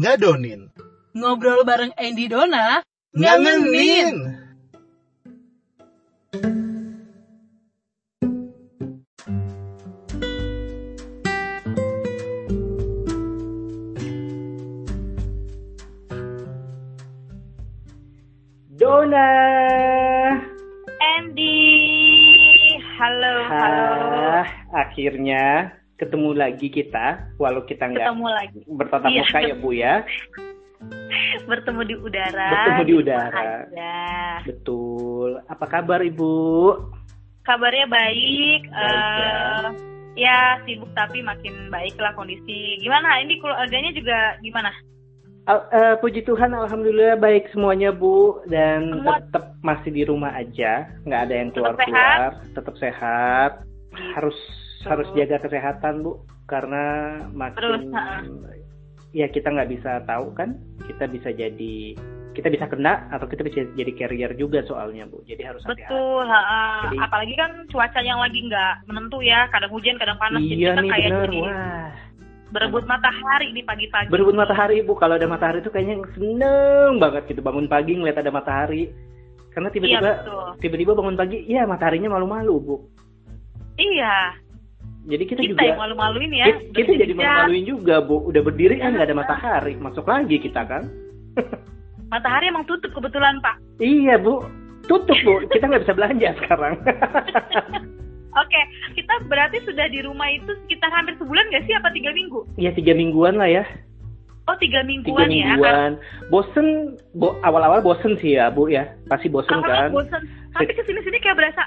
ngadonin, Ngobrol bareng Andy Dona, ngangenin. Dona. Andy, halo, halo. Ah, akhirnya ketemu lagi kita, walau kita nggak Ketemu lagi, bertatap Iya. muka ya Bu ya. bertemu di udara. Bertemu di udara. aja. Betul. Apa kabar Ibu? Kabarnya baik. Baik, ya. sibuk tapi makin baik lah kondisi. Gimana? Andy keluarganya juga gimana? Al- eh, puji Tuhan, alhamdulillah baik semuanya Bu dan Semua- tetap masih di rumah aja, nggak ada yang Tetap keluar keluar, tetap sehat. Harus harus jaga kesehatan Bu, karena Terus, makin ha-ha. ya kita nggak bisa tahu kan, kita bisa jadi kita bisa kena atau kita bisa jadi carrier juga soalnya Bu. Jadi harus hati-hati. Betul. ha, ha. Jadi- Apalagi kan cuaca yang lagi nggak menentu ya. Kadang hujan, kadang panas. Jadi Iya kita nih kayak bener, jadi wah. berebut matahari di pagi-pagi. Berebut matahari Bu, kalau ada matahari itu kayaknya seneng banget gitu bangun pagi ngeliat ada matahari. Karena Iya tiba-tiba betul. tiba-tiba bangun pagi, ya mataharinya malu-malu Bu. Iya. Jadi kita, Kita juga yang malu-maluin ya. kita, kita jadi malu-maluin juga Bu. Udah berdiri kan nggak ada matahari, masuk lagi kita kan. Matahari emang tutup kebetulan Pak. Iya Bu, tutup Bu. Kita nggak bisa belanja sekarang. Oke, kita berarti sudah di rumah itu sekitar hampir sebulan nggak sih? Apa tiga minggu? ya tiga mingguan lah ya. Oh tiga Tiga mingguan ya. mingguan. Bosen, bo- awal-awal bosen sih ya Bu ya. Pasti bosen Karena kan. bosen. Tapi ke sini-sini kayak berasa,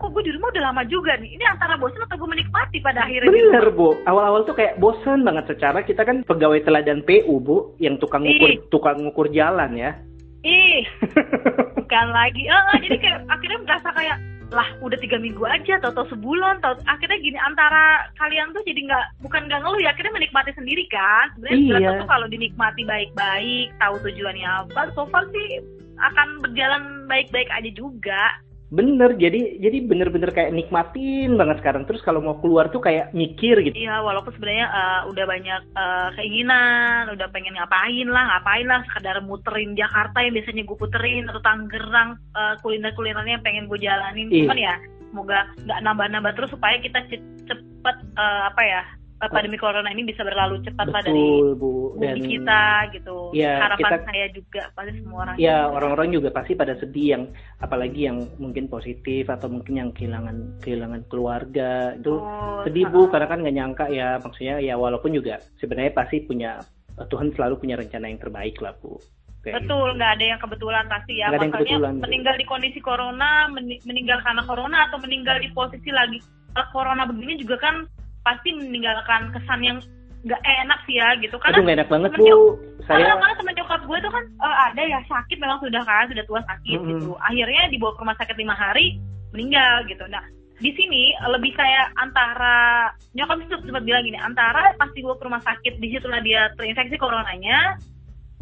kok gue di rumah udah lama juga nih. Ini antara bosen atau gue menikmati pada akhirnya Bener bu, awal-awal tuh kayak bosan banget secara kita kan pegawai teladan PU bu, yang tukang ngukur Ih. tukang ngukur jalan ya. Ih, bukan lagi. Eh, eh, jadi kayak akhirnya merasa kayak lah udah tiga minggu aja atau atau sebulan atau akhirnya gini antara kalian tuh jadi nggak bukan nggak ngeluh ya akhirnya menikmati sendiri kan sebenarnya Iya. sesuatu kalau dinikmati baik-baik tahu tujuannya apa so far sih akan berjalan baik-baik aja juga Bener, jadi jadi bener-bener kayak nikmatin banget sekarang. Terus kalau mau keluar tuh kayak mikir gitu. Iya, walaupun sebenarnya eh, udah banyak eh, keinginan, udah pengen ngapain lah, ngapain lah, sekedar muterin Jakarta yang biasanya gue puterin atau Tangerang eh, kuliner-kulinernya yang pengen gue jalanin. Iya. Cuman ya, semoga nggak nambah-nambah terus supaya kita ce- cepet eh, apa ya pandemi corona ini bisa berlalu cepat lah dari Betul bu. bumi Dan kita gitu. Iya, Harapan kita- saya juga pasti semua orang. ya orang-orang juga pasti pada sedih yang apalagi yang mungkin positif atau mungkin yang kehilangan kehilangan keluarga itu Oh, sedih bu karena kan nggak nyangka ya maksudnya ya walaupun juga sebenarnya pasti punya Tuhan selalu punya rencana yang terbaik lah bu. Kayak gitu. Betul, nggak ada yang kebetulan pasti ya. Makanya kebetulan, meninggal di kondisi corona, meni- meninggal karena corona atau meninggal di posisi lagi eh, corona begini juga kan pasti meninggalkan kesan yang nggak enak sih ya gitu. Aduh Karena nggak enak banget bu. nyok- Saya karena, karena temen nyokap gue tuh kan eh, ada ya sakit memang sudah kan sudah tua sakit Mm-mm. gitu. Akhirnya dibawa ke rumah sakit lima hari meninggal gitu. Nah di sini lebih kayak antara nyokap sempat bilang gini antara pas dibawa ke rumah sakit di situlah dia terinfeksi coronanya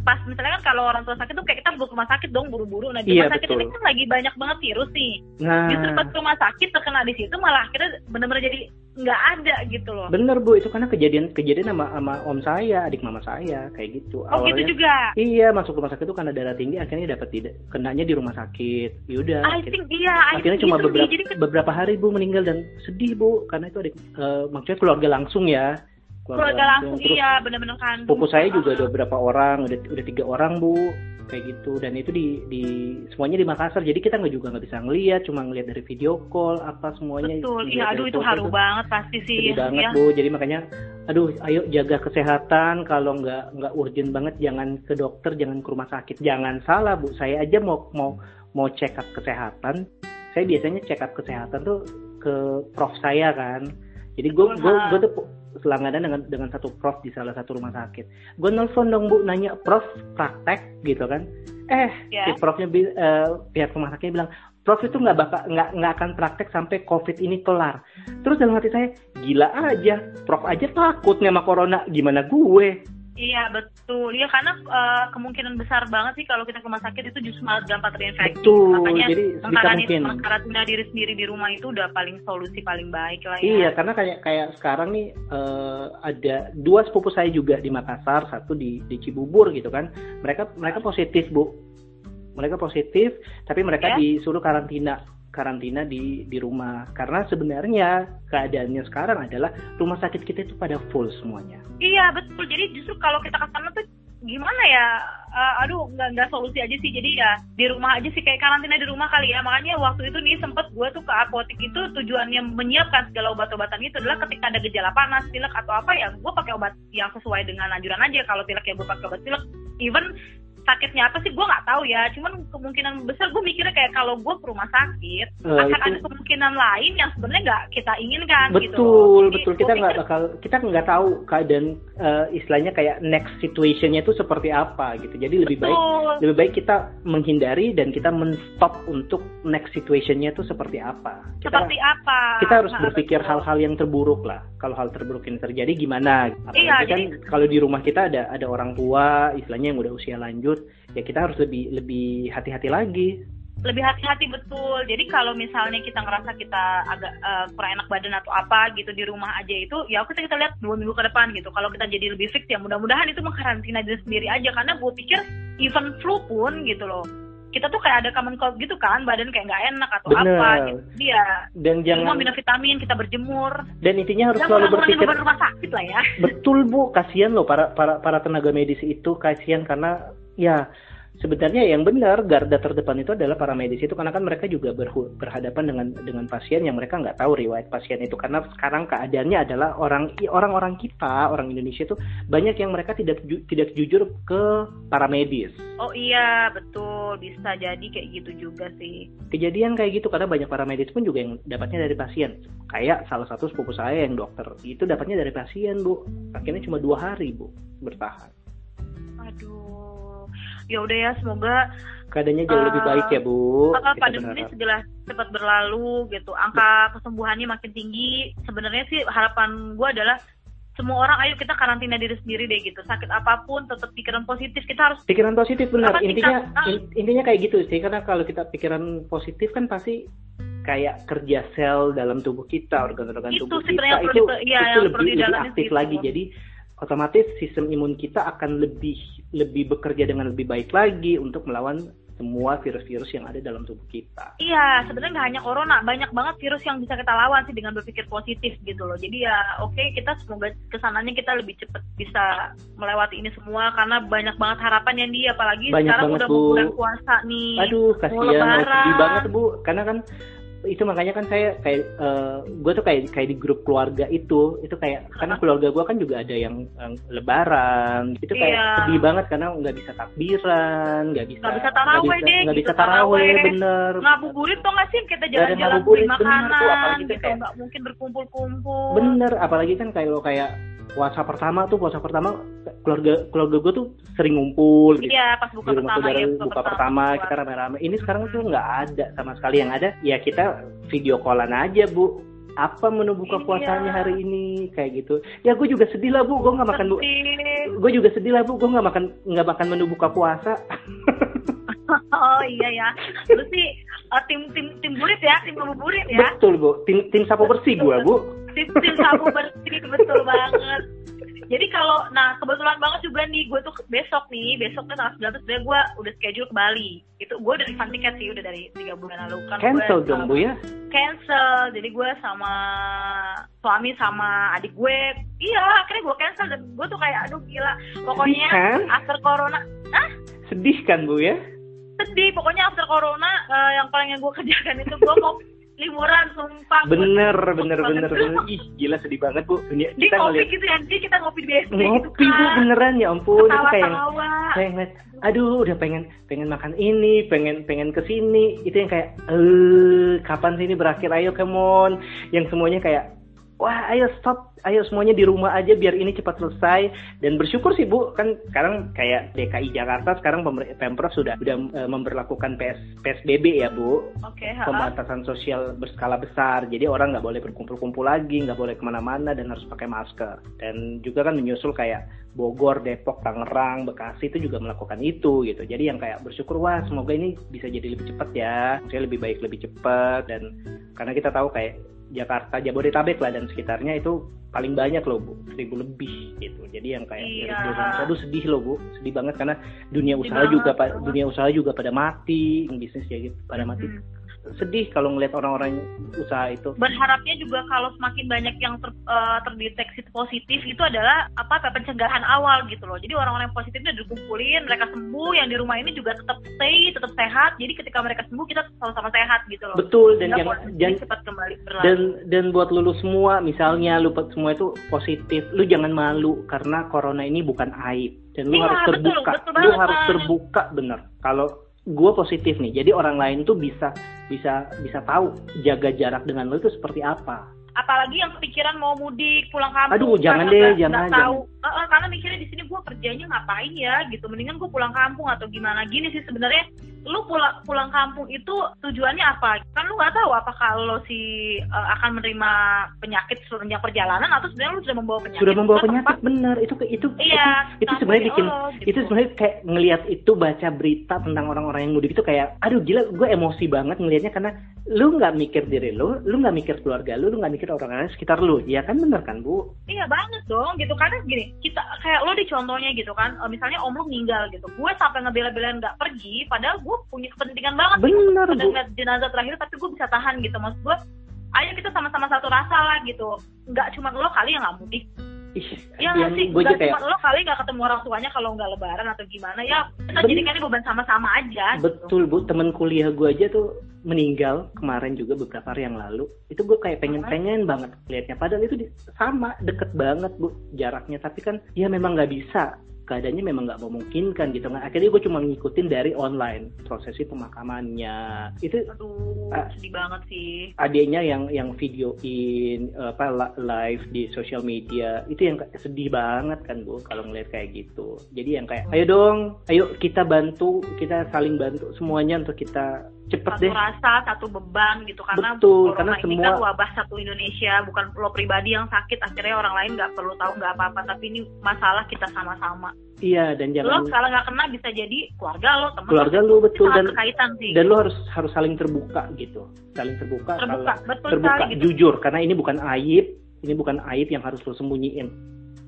pas misalnya kan kalau orang tua sakit tuh kayak kita ke rumah sakit dong buru-buru nah di Iya, rumah sakit betul. ini kan lagi banyak banget virus nih nah justru pas rumah sakit terkena di situ malah akhirnya bener-bener jadi nggak ada gitu loh bener bu itu karena kejadian kejadian sama sama om saya adik mama saya kayak gitu. oh gitu juga Iya masuk rumah sakit itu karena darah tinggi akhirnya dapat tidak kenanya di rumah sakit. Yaudah. I akhirnya- think iya I akhirnya think cuma gitu beberapa jadi ke- beberapa hari bu meninggal dan sedih bu karena itu adik eh, maksudnya keluarga langsung ya keluarga langsung Terus iya bener-bener kan pupu saya juga ada beberapa orang udah udah tiga orang bu kayak gitu. Dan itu di di semuanya di Makassar. Jadi kita nggak juga nggak bisa ngelihat cuma ngelihat dari video call apa semuanya. Betul. Iya aduh itu haru banget pasti sih sedih banget ya bu. Jadi makanya aduh ayo jaga kesehatan. Kalau nggak nggak urgent banget jangan ke dokter jangan ke rumah sakit. Jangan salah bu. Saya aja mau mau mau check up kesehatan. Saya biasanya check up kesehatan tuh ke prof saya kan. Jadi gue gue tuh selangganan dengan dengan satu prof di salah satu rumah sakit gue nelfon dong bu nanya prof praktek gitu kan eh Ya. si profnya eh, pihak rumah sakitnya bilang prof itu nggak bakal nggak nggak akan praktek sampai covid ini kelar Terus dalam hati saya, gila aja, Prof aja takut nih sama corona, gimana gue? Iya betul, iya karena uh, kemungkinan besar banget sih kalau kita ke rumah sakit itu justru malah gampang terinfeksi. Betul, Makanya jadi karantina diri sendiri di rumah itu udah paling solusi paling baik lah ya. Iya, karena kayak kayak sekarang nih uh, ada dua sepupu saya juga di Makassar, satu di di Cibubur gitu kan. Mereka mereka positif bu, mereka positif, tapi mereka ya? disuruh karantina karantina di di rumah karena sebenarnya keadaannya sekarang adalah rumah sakit kita itu pada full semuanya. Iya betul. Jadi justru kalau kita ke tuh gimana ya? Uh, aduh nggak nggak solusi aja sih. Jadi ya di rumah aja sih kayak karantina di rumah kali ya. Makanya waktu itu nih sempet gue tuh ke apotek itu tujuannya menyiapkan segala obat-obatan itu adalah ketika ada gejala panas, pilek atau apa ya gue pakai obat yang sesuai dengan anjuran aja. Kalau pilek ya gue pakai obat pilek. Even sakitnya apa sih? Gue nggak tahu ya. Cuman kemungkinan besar gue mikirnya kayak kalau gue ke rumah sakit uh, akan itu... ada kemungkinan lain yang sebenarnya nggak kita inginkan betul gitu betul. Kita nggak bakal kita nggak tahu keadaan uh, istilahnya kayak next situationnya itu seperti apa gitu. Jadi lebih betul. baik lebih baik kita menghindari dan kita menstop untuk next situationnya itu seperti apa. Kita, seperti apa? kita harus nah, berpikir hal-hal yang terburuk lah kalau hal terburuk ini terjadi gimana iya, kan jadi... kalau di rumah kita ada ada orang tua istilahnya yang udah usia lanjut ya kita harus lebih lebih hati-hati lagi lebih hati-hati betul. Jadi kalau misalnya kita ngerasa kita agak uh, kurang enak badan atau apa gitu di rumah aja itu, ya oke kita lihat dua minggu ke depan gitu. Kalau kita jadi lebih fix ya mudah-mudahan itu mengkarantina diri sendiri aja karena gue pikir even flu pun gitu loh kita tuh kayak ada common cold gitu kan badan kayak nggak enak atau Bener. apa gitu. Dia dan jangan minum vitamin kita berjemur. Dan intinya harus selalu berpikir rumah sakit lah ya. Betul bu. Kasihan loh para para para tenaga medis itu. Kasihan karena ya sebenarnya yang benar garda terdepan itu adalah para medis itu karena kan mereka juga berhadapan dengan dengan pasien yang mereka nggak tahu riwayat pasien itu karena sekarang keadaannya adalah orang orang-orang kita orang Indonesia itu banyak yang mereka tidak tidak jujur ke para medis. Oh iya betul bisa jadi kayak gitu juga sih. Kejadian kayak gitu karena banyak para medis pun juga yang dapatnya dari pasien. Kayak salah satu sepupu saya yang dokter itu dapatnya dari pasien bu. Akhirnya cuma dua hari bu bertahan. Aduh ya udah ya semoga keadaannya jauh uh, lebih baik ya bu. Apa pandemi ini segala cepat berlalu gitu, angka kesembuhannya makin tinggi. Sebenarnya sih harapan gue adalah semua orang ayo kita karantina diri sendiri deh gitu. Sakit apa pun tetap pikiran positif kita harus pikiran positif benar. Intinya kita, ah. intinya kayak gitu sih karena kalau kita pikiran positif kan pasti kayak kerja sel dalam tubuh kita organ-organ tubuh kita. itu ya, itu lebih, lebih aktif lagi. jadi otomatis sistem imun kita akan lebih lebih bekerja dengan lebih baik lagi untuk melawan semua virus-virus yang ada dalam tubuh kita. Iya, sebenarnya nggak hanya corona, banyak banget virus yang bisa kita lawan sih dengan berpikir positif gitu loh. Jadi ya oke okay, kita semoga ke sananya kita lebih cepat bisa melewati ini semua karena banyak banget harapan yang dia apalagi banyak sekarang banget, udah mau bulan puasa nih. Aduh, kasihan, sedih banget Bu, karena kan itu makanya kan saya kayak uh, eh, gue tuh kayak kayak di grup keluarga itu itu kayak karena keluarga gue kan juga ada yang, yang lebaran itu kayak iya. sedih banget karena nggak bisa takbiran nggak bisa nggak bisa taraweh deh nggak gitu, bisa taraweh. bener. Ngabuburit tuh nggak sih kita jalan-jalan beli makanan bener, gitu nggak mungkin berkumpul-kumpul. Bener apalagi kan kayak lo kayak puasa pertama tuh puasa pertama keluarga keluarga gue tuh sering ngumpul gitu. Iya pas buka di rumah pertama saudara ya, buka, buka pertama, pertama kita rame-rame. Ini sekarang tuh nggak ada sama sekali yang ada. Ya kita video callan aja bu. Apa menu buka iya. puasanya hari ini kayak gitu? Ya gue juga sedih lah bu. Gue nggak makan bu. Gue juga sedih lah bu. Gue nggak makan nggak makan menu buka puasa. oh iya ya. Lu sih uh, tim tim tim burit ya, tim burit ya. Betul bu. Tim tim sapu bersih gue bu. Tim tim sapu bersih betul banget. Jadi kalau nah kebetulan banget juga nih gue tuh besok nih besok kan tanggal 19 sebenarnya gue udah schedule ke Bali. Itu gue udah refund tiket sih udah dari tiga bulan lalu. Kan cancel gue, dong bu ya? Cancel. Jadi gue sama suami sama adik gue iya akhirnya gue cancel. Dan gue tuh kayak aduh gila. Pokoknya kan? after corona. Ah sedih kan bu ya sedih pokoknya after corona uh, yang paling yang gue kerjakan itu gue mau liburan sumpah. Bener bener bener bener. Ih gila sedih banget bu. Di kita ngopi gitu ya di kita ngopi di BSD ngopi gitu kan. bu beneran ya ampun. Itu kayak kayak ngeliat aduh udah pengen pengen makan ini pengen pengen ke sini itu yang kayak eh kapan sih ini berakhir? Ayo come on. Yang semuanya kayak wah ayo stop. Ayo semuanya di rumah aja biar ini cepat selesai. Dan bersyukur sih bu. Kan sekarang kayak DKI Jakarta sekarang pemprov sudah sudah e, memperlakukan PS, PSBB ya bu. Oke. pembatasan sosial berskala besar. Jadi orang nggak boleh berkumpul-kumpul lagi nggak boleh ke mana-mana dan harus pakai masker. Dan juga kan menyusul kayak Bogor Depok Tangerang Bekasi itu juga melakukan itu gitu. Jadi yang kayak bersyukur wah semoga ini bisa jadi lebih cepat ya. Saya lebih baik lebih cepat. Dan karena kita tahu kayak Jakarta, Jabodetabek lah dan sekitarnya itu paling banyak loh bu, seribu lebih gitu. Jadi yang kayak Iya. dari Indonesia itu sedih loh bu, sedih banget karena dunia Sedih usaha juga banget. pa- dunia usaha juga pada mati, bisnis ya gitu pada mati. Hmm. Sedih kalau ngelihat orang-orang usaha itu. berharapnya juga kalau semakin banyak yang ter- eh, terdeteksi positif itu adalah apa pencegahan awal gitu loh. Jadi orang-orang yang positif itu dikumpulin, mereka sembuh, yang di rumah ini juga tetap stay, tetap sehat. Jadi ketika mereka sembuh kita sama-sama sehat gitu loh. Betul dan kondisi dan cepat kembali berlalu. dan dan buat lulu semua misalnya lu semua itu positif lu jangan malu karena corona ini bukan aib dan lu Iya, harus betul, terbuka betul lu banget, harus terbuka bener kalau gue positif nih. Jadi orang lain tuh bisa bisa bisa tahu jaga jarak dengan lu itu seperti apa. Apalagi yang kepikiran mau mudik pulang kampung Aduh, jangan deh, jangan, nggak tahu. Eh, eh, karena mikirnya di sini gue kerjanya ngapain ya gitu. Mendingan gue pulang kampung atau gimana gini sih sebenarnya. Lu pulang pulang kampung itu tujuannya apa? Kan lu nggak tahu apakah lo si eh, akan menerima penyakit sepanjang perjalanan atau sebenarnya lu sudah membawa penyakit sudah membawa tempat- penyakit bener itu itu iya itu, itu sebenarnya bikin lo, gitu. itu sebenarnya kayak ngelihat itu baca berita tentang orang-orang yang mudik itu kayak aduh gila gue emosi banget ngelihatnya karena lu nggak mikir diri lu lu nggak mikir keluarga lu lu nggak mikir orang-orang sekitar lu. Ya kan bener kan bu? Iya banget dong gitu. Karena gini kita kayak lo di contohnya gitu kan eh, misalnya om lu meninggal gitu. Gue sampai ngebela-belain nggak pergi padahal gue punya kepentingan banget nih bener bu. ngeliat jenazah terakhir tapi gue bisa tahan gitu. Maksud gue ayo kita sama-sama satu rasa lah gitu. Nggak cuma lo kali yang nggak mudik Ya yang nggak sih? kayak cuma lo kali nggak ketemu orang tuanya kalau nggak lebaran atau gimana? Ya kita Ben- jadikan ini beban sama-sama aja gitu. betul bu. Temen kuliah gue aja tuh meninggal kemarin juga beberapa hari yang lalu. Itu gue kayak pengen pengen banget liatnya. Padahal itu di- sama deket banget bu jaraknya. Tapi kan ya memang nggak bisa keadaannya memang nggak memungkinkan gitu. Kan akhirnya gue cuma ngikutin dari online prosesi pemakamannya. Itu aduh Ah. sedih banget sih. adiknya yang yang videoin apa la- live di sosial media. Itu yang sedih banget kan bu kalau ngeliat kayak gitu. Jadi yang kayak ayo dong ayo kita bantu kita saling bantu semuanya untuk kita cepet satu deh. rasa satu beban gitu karena Betul, corona karena ini semua- kan wabah satu Indonesia bukan lo pribadi yang sakit akhirnya orang lain nggak perlu tahu nggak apa-apa tapi ini masalah kita sama-sama. Iya dan lo jangan kalau nggak kena bisa jadi keluarga lo teman keluarga lo, betul dan sih. dan lu harus harus saling terbuka gitu. Saling terbuka, terbuka kalau- betul terbuka sekali gitu. jujur karena ini bukan aib ini bukan aib yang harus lu sembunyiin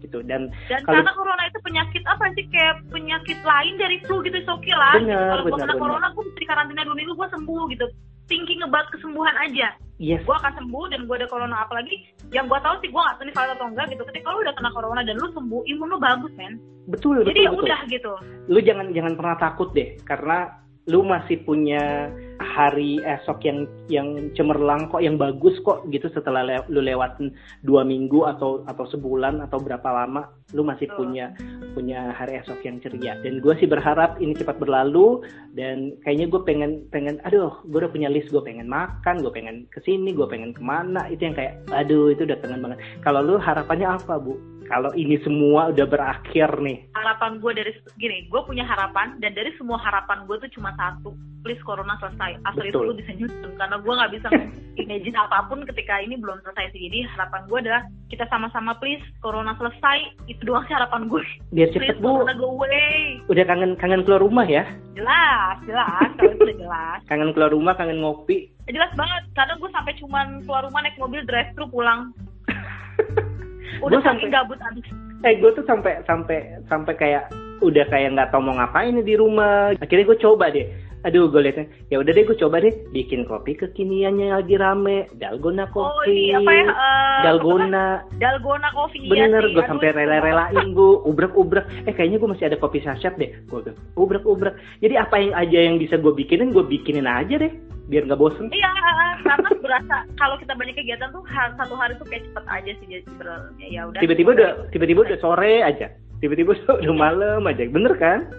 gitu. Dan dan kalau- karena corona itu penyakit apa sih? Kayak penyakit lain dari flu gitu oke lah. Bener, gitu. kalau gue kena corona gue di karantina dua minggu gue sembuh gitu. Thinking about kesembuhan aja. Yes. Gue akan sembuh dan gue ada corona. Apalagi yang gue tahu sih gue nggak tahu ini valid atau enggak gitu. Ketika lo udah kena corona dan lu sembuh imun lu bagus men. Betul jadi betul betul. udah gitu. Lu jangan jangan pernah takut deh. Karena lu masih punya hari esok yang yang cemerlang kok yang bagus kok gitu setelah le- lu lewatin dua minggu atau atau sebulan atau berapa lama lu masih punya punya hari esok yang ceria. Dan gue sih berharap ini cepat berlalu dan kayaknya gue pengen pengen aduh gue udah punya list gue pengen makan gue pengen ke sini gue pengen ke mana. Itu yang kayak aduh itu udah kangen banget. Kalau lu harapannya apa bu kalau ini semua udah berakhir nih. Harapan gue dari gini gue punya harapan dan dari semua harapan gue tuh cuma satu please corona selesai. After itu Betul. lu bisa nyusun karena gue nggak bisa imagine apa pun ketika ini belum selesai sih. Jadi harapan gue adalah kita sama-sama please corona selesai. Itu doang sih harapan gue biar please cepet bu. corona go away. Udah kangen kangen keluar rumah ya? Jelas jelas. Kalau itu udah jelas. Kangen keluar rumah kangen ngopi. Jelas banget. Karena gue sampai cuman keluar rumah naik mobil drive thru pulang udah Gua sampai- gabut abis. Eh gue tuh sampai sampai sampai kayak udah kayak nggak tau mau ngapain di rumah. Akhirnya gue coba deh. Aduh gue liatnya ya udah deh gue coba deh. Bikin kopi kekiniannya yang lagi rame. Dalgona oh kopi. ini apa ya eh, dalgona. apa? dalgona coffee iya bener gue sampai itu rela-relain gue ubrek ubrek eh kayaknya gue masih ada kopi saset deh. Gue ubrek ubrek jadi apa yang aja yang bisa gue bikinin gue bikinin aja deh biar nggak bosen? Iya, karena berasa kalau kita banyak kegiatan tuh ha- satu hari tuh kayak cepet aja sih jadi. Ya udah. tiba-tiba udah tiba-tiba udah sore aja. Tiba-tiba udah, malam aja. Bener kan?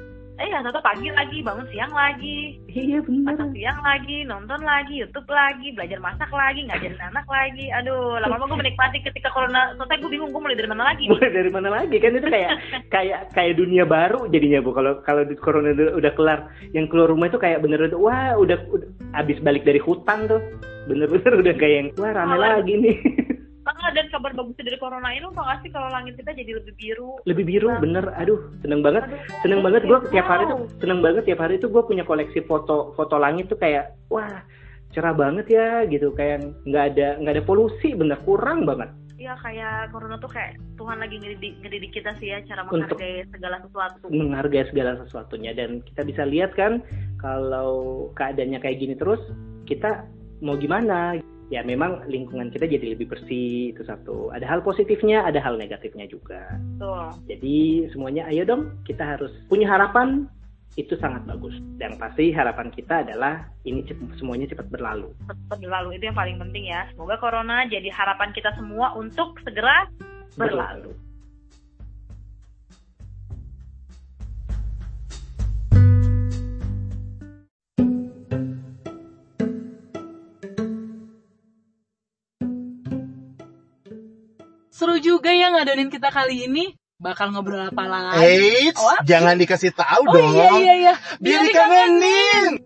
Eh ya atau pagi lagi bangun siang lagi. Iya benar masak siang lagi nonton lagi YouTube lagi belajar masak lagi ngajarin anak lagi. Aduh lama-lama gue menikmati ketika corona selesai gue bingung gue mulai dari mana lagi? Mulai dari mana lagi? Kan itu kayak kayak kayak dunia baru jadinya bu. Kalau kalau corona udah, udah kelar yang keluar rumah itu kayak bener-bener wah udah, udah abis balik dari hutan tuh bener-bener udah kayak yang wah rame lagi nih. Ah, dan kabar bagusnya dari corona ini lo tau gak sih kalau langit kita jadi lebih biru? Lebih biru Nah. bener. Aduh seneng banget. Aduh, seneng banget gue tiap hari tuh seneng banget tiap hari tuh gue punya koleksi foto foto langit tuh kayak wah cerah banget ya gitu. Kayak nggak ada nggak ada polusi bener. Kurang banget. Iya kayak corona tuh kayak Tuhan lagi ngedidik, ngedidik kita sih ya cara Untuk- menghargai segala sesuatu. menghargai segala sesuatunya. Dan kita bisa lihat kan kalau keadaannya kayak gini terus kita mau gimana? Ya memang lingkungan kita jadi lebih bersih itu satu. Ada hal positifnya ada hal negatifnya juga. Betul. jadi semuanya ayo dong kita harus punya harapan. Itu sangat bagus. Yang pasti harapan kita adalah ini cep- semuanya cepat berlalu. Tetap berlalu itu yang paling penting ya. Semoga corona jadi harapan kita semua untuk segera berlalu. Seru juga ya ngadonin kita kali ini. Bakal ngobrol apa lagi? Eits, Oh, apa? jangan dikasih tahu Oh dong. iya iya iya. Biar dikangenin.